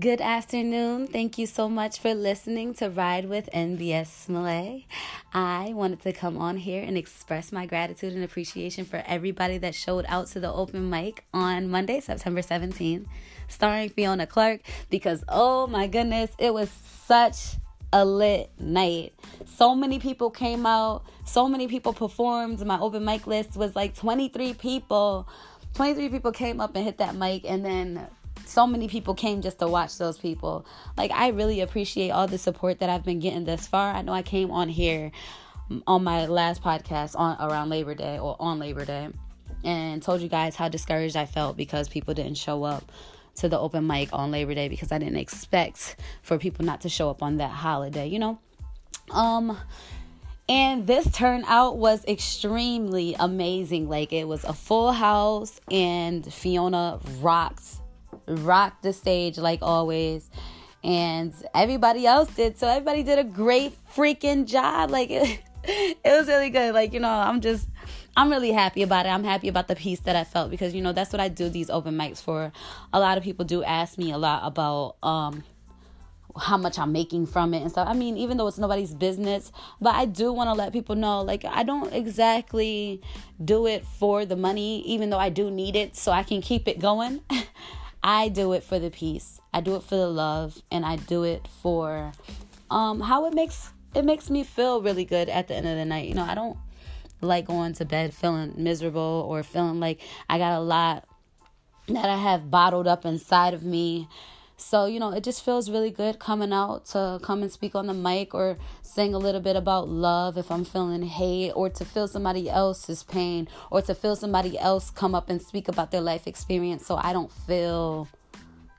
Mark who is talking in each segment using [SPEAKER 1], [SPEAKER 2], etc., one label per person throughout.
[SPEAKER 1] Good afternoon. Thank you so much for listening to Ride with NBS Malay. I wanted to come on here and express my gratitude and appreciation for everybody that showed out to the open mic on Monday, September 17th, starring Fiona Clark, because oh my goodness, it was such a lit night. So many people came out, so many people performed. My open mic list was like 23 people. 23 people came up and hit that mic, and then so many people came just to watch those people. Like I really appreciate all the support that I've been getting thus far. I know I came on here on my last podcast on around Labor Day or on Labor Day and told you guys how discouraged I felt because people didn't show up to the open mic on Labor Day because I didn't expect for people not to show up on that holiday, you know? Um and this turnout was extremely amazing. Like it was a full house and Fiona rocked rocked the stage like always. And everybody else did. So everybody did a great freaking job. Like it, it was really good. Like, you know, I'm just I'm really happy about it. I'm happy about the peace that I felt because you know that's what I do these open mics for. A lot of people do ask me a lot about um how much I'm making from it and stuff. I mean, even though it's nobody's business, but I do want to let people know like I don't exactly do it for the money, even though I do need it so I can keep it going. I do it for the peace. I do it for the love and I do it for um how it makes it makes me feel really good at the end of the night. You know, I don't like going to bed feeling miserable or feeling like I got a lot that I have bottled up inside of me so, you know, it just feels really good coming out to come and speak on the mic or sing a little bit about love if I'm feeling hate or to feel somebody else's pain or to feel somebody else come up and speak about their life experience so I don't feel,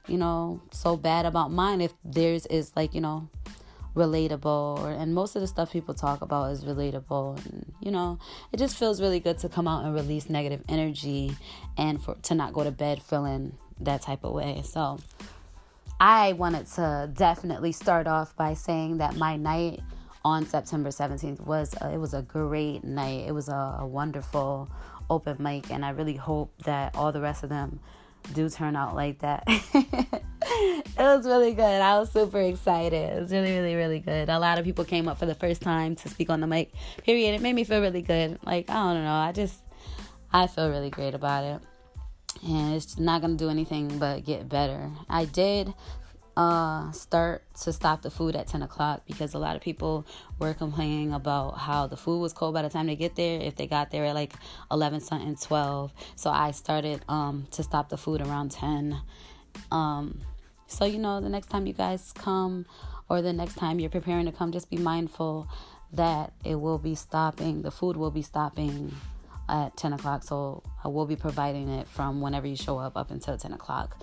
[SPEAKER 1] you know, so bad about mine if theirs is like, you know, relatable or, and most of the stuff people talk about is relatable and you know it just feels really good to come out and release negative energy and for to not go to bed feeling that type of way. So I wanted to definitely start off by saying that my night on September 17th was a, it was a great night. It was a, a wonderful open mic, and I really hope that all the rest of them do turn out like that. it was really good. I was super excited. It was really, really, really good. A lot of people came up for the first time to speak on the mic. Period. It made me feel really good. Like, I don't know. I just, I feel really great about it and it's not gonna do anything but get better. I did uh, start to stop the food at 10 o'clock because a lot of people were complaining about how the food was cold by the time they get there if they got there at like 11 something 12 so i started um, to stop the food around 10 um, so you know the next time you guys come or the next time you're preparing to come just be mindful that it will be stopping the food will be stopping at 10 o'clock. So I will be providing it from whenever you show up up until 10 o'clock.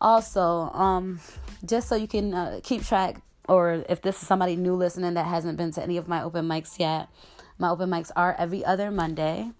[SPEAKER 1] Also, um, just so you can uh, keep track, or if this is somebody new listening that hasn't been to any of my open mics yet, my open mics are every other Monday.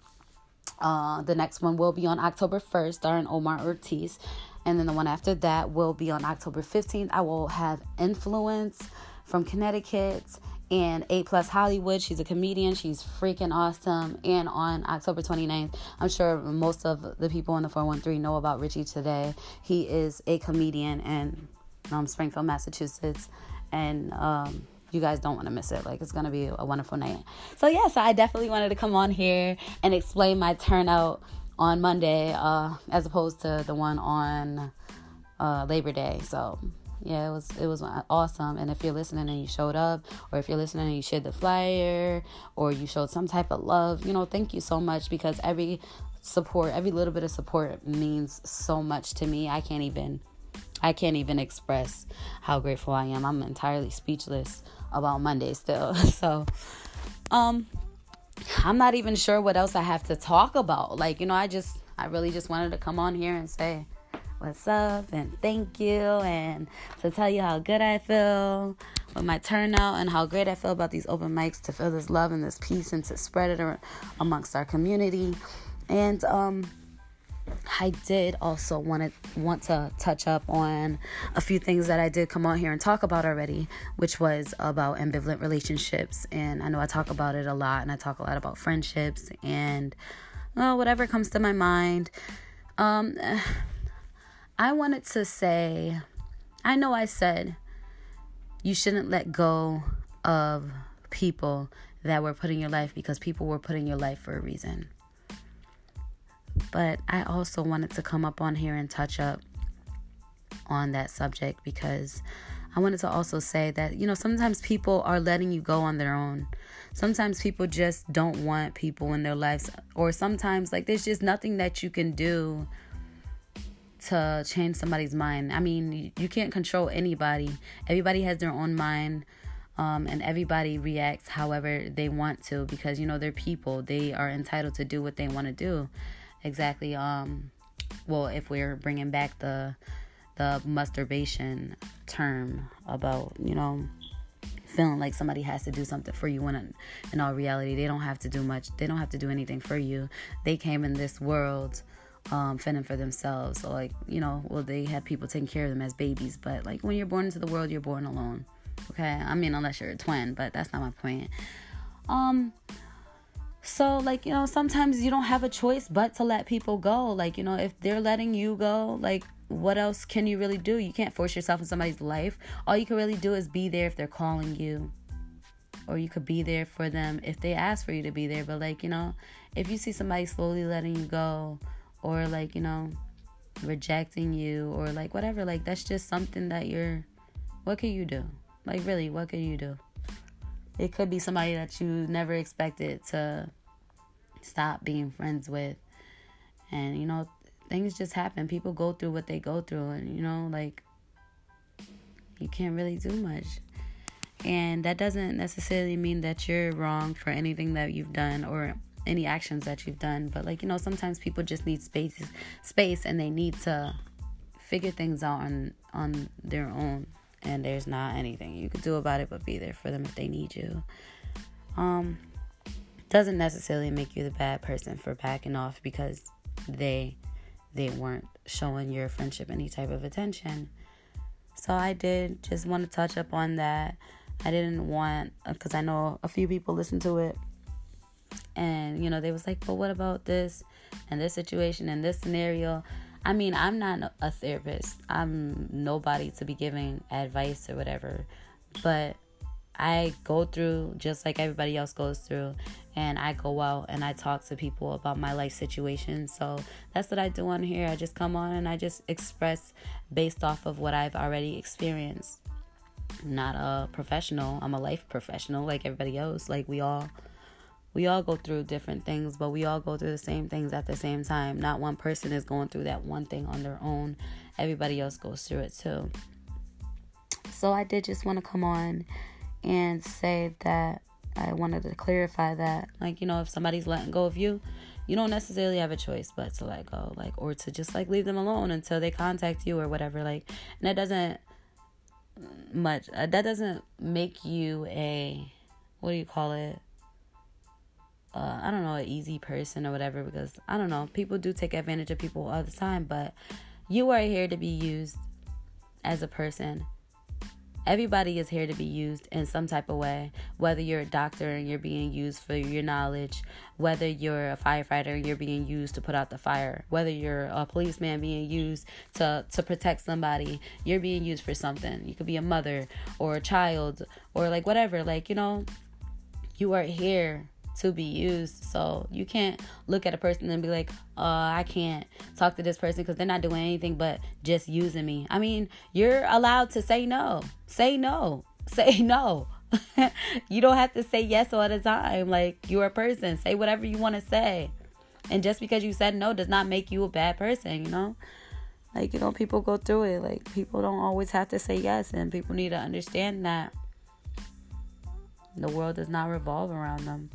[SPEAKER 1] Uh, the next one will be on October 1st, starring Omar Ortiz. And then the one after that will be on October 15th. I will have Influence from Connecticut and A Plus Hollywood. She's a comedian. She's freaking awesome. And on October 29th, I'm sure most of the people in the 413 know about Richie today. He is a comedian in um, Springfield, Massachusetts. And um, you guys don't want to miss it. Like, it's going to be a wonderful night. So, yeah, so I definitely wanted to come on here and explain my turnout on Monday uh, as opposed to the one on uh, Labor Day. So, yeah, it was it was awesome. And if you're listening and you showed up, or if you're listening and you shared the flyer, or you showed some type of love, you know, thank you so much because every support, every little bit of support means so much to me. I can't even I can't even express how grateful I am. I'm entirely speechless about Monday still. So, um I'm not even sure what else I have to talk about. Like, you know, I just I really just wanted to come on here and say what's up and thank you and to tell you how good I feel with my turnout and how great I feel about these open mics to feel this love and this peace and to spread it amongst our community. And um I did also want to want to touch up on a few things that I did come on here and talk about already, which was about ambivalent relationships. And I know I talk about it a lot, and I talk a lot about friendships and well, whatever comes to my mind. Um, I wanted to say I know I said you shouldn't let go of people that were put in your life because people were put in your life for a reason. But I also wanted to come up on here and touch up on that subject because I wanted to also say that, you know, sometimes people are letting you go on their own. Sometimes people just don't want people in their lives, or sometimes, like, there's just nothing that you can do to change somebody's mind. I mean, you can't control anybody, everybody has their own mind. Um, and everybody reacts however they want to because you know they're people they are entitled to do what they want to do exactly um well if we're bringing back the the masturbation term about, you know, feeling like somebody has to do something for you when in all reality they don't have to do much. They don't have to do anything for you. They came in this world um, fending for themselves. So like, you know, well they had people taking care of them as babies, but like when you're born into the world, you're born alone. Okay? I mean, unless you're a twin, but that's not my point. Um so, like, you know, sometimes you don't have a choice but to let people go. Like, you know, if they're letting you go, like, what else can you really do? You can't force yourself in somebody's life. All you can really do is be there if they're calling you. Or you could be there for them if they ask for you to be there. But, like, you know, if you see somebody slowly letting you go, or, like, you know, rejecting you, or, like, whatever, like, that's just something that you're. What can you do? Like, really, what can you do? It could be somebody that you never expected to stop being friends with. And, you know, things just happen. People go through what they go through, and you know, like you can't really do much. And that doesn't necessarily mean that you're wrong for anything that you've done or any actions that you've done, but like you know, sometimes people just need space, space, and they need to figure things out on on their own. And there's not anything you could do about it but be there for them if they need you. Um, doesn't necessarily make you the bad person for backing off because they they weren't showing your friendship any type of attention. So I did just want to touch up on that. I didn't want because I know a few people listen to it and you know they was like, "But what about this and this situation and this scenario?" I mean, I'm not a therapist. I'm nobody to be giving advice or whatever. But I go through just like everybody else goes through, and I go out and I talk to people about my life situation. So that's what I do on here. I just come on and I just express based off of what I've already experienced. Not a professional, I'm a life professional like everybody else. Like we all we all go through different things, but we all go through the same things at the same time. Not one person is going through that one thing on their own. Everybody else goes through it too. So I did just want to come on and say that I wanted to clarify that. Like, you know, if somebody's letting go of you, you don't necessarily have a choice but to let go, like, or to just like leave them alone until they contact you or whatever. Like, and that doesn't much, uh, that doesn't make you a, what do you call it? Uh, I don't know, an easy person or whatever, because I don't know, people do take advantage of people all the time, but you are here to be used as a person everybody is here to be used in some type of way. Whether you're a doctor and you're being used for your knowledge, whether you're a firefighter and you're being used to put out the fire, whether you're a policeman being used to, to protect somebody, you're being used for something. You could be a mother or a child or like whatever. Like, you know, you are here to be used. So you can't look at a person and be like, uh, I can't talk to this person because they're not doing anything but just using me. I mean, you're allowed to say no. Say no. Say no. you don't have to say yes all the time. Like, you're a person. Say whatever you want to say. And just because you said no does not make you a bad person, you know? Like, you know, people go through it. Like, people don't always have to say yes, and people need to understand that the world does not revolve around them.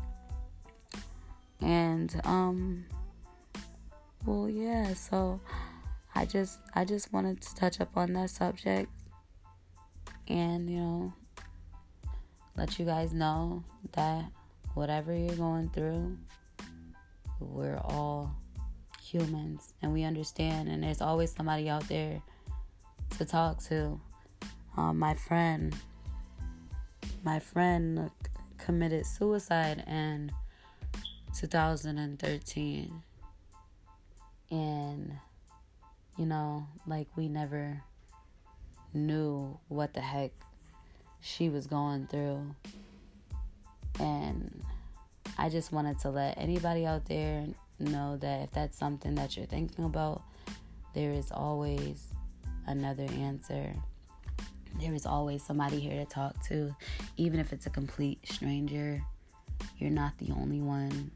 [SPEAKER 1] And um well yeah, so I just I just wanted to touch up on that subject and you know let you guys know that whatever you're going through we're all humans and we understand. And there's always somebody out there to talk to. Um, my friend my friend committed suicide and 2013 and you know like we never knew what the heck she was going through. And I just wanted to let anybody out there know that if that's something that you're thinking about, there is always another answer. There is always somebody here to talk to, even if it's a complete stranger. You're not the only one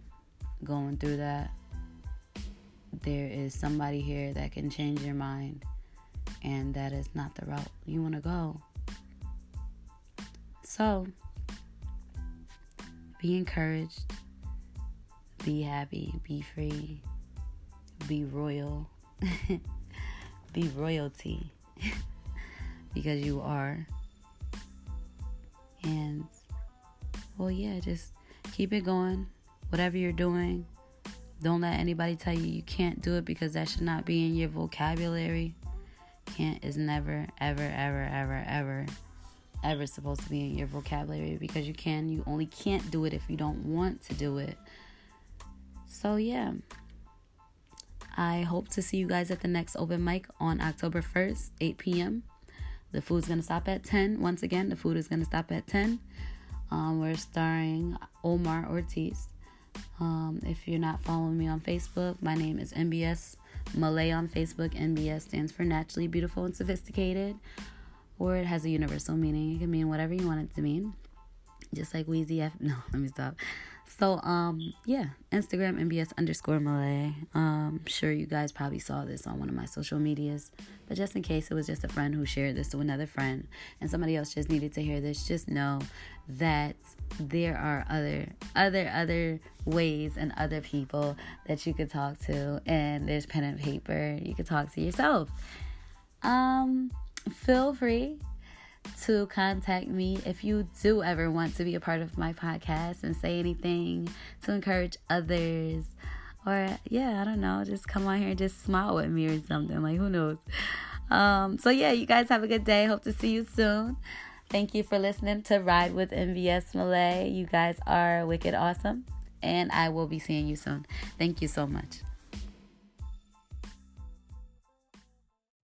[SPEAKER 1] going through that. There is somebody here that can change your mind, and that is not the route you want to go. So, be encouraged, be happy, be free, be royal, be royalty because you are. And, well, yeah, just keep it going. Whatever you're doing, don't let anybody tell you you can't do it because that should not be in your vocabulary. Can't is never, ever, ever, ever, ever, ever supposed to be in your vocabulary because you can. You only can't do it if you don't want to do it. So, yeah. I hope to see you guys at the next open mic on October 1st, 8 p.m. The food's to stop at 10. Once again, the food is to stop at 10. Um, we're starring Omar Ortiz. Um, if you're not following me on Facebook, my name is NBS Malay on Facebook. NBS stands for Naturally Beautiful and Sophisticated, or it has a universal meaning. It can mean whatever you want it to mean. Just like Weezy F. No, let me stop. So, um, yeah, Instagram NBS underscore Malay. Um, sure you guys probably saw this on one of my social medias, but just in case it was just a friend who shared this to another friend and somebody else just needed to hear this, just know that there are other, other, other ways and other people that you could talk to, and there's pen and paper. You could talk to yourself. Um, feel free to contact me if you do ever want to be a part of my podcast and say anything to encourage others. Or, yeah, I don't know, just come on here and just smile with me or something. Like, who knows? Um, so, yeah, you guys have a good day. Hope to see you soon. Thank you for listening to Ride with NBS Malay. You guys are wicked awesome. And I will be seeing you soon. Thank you so much.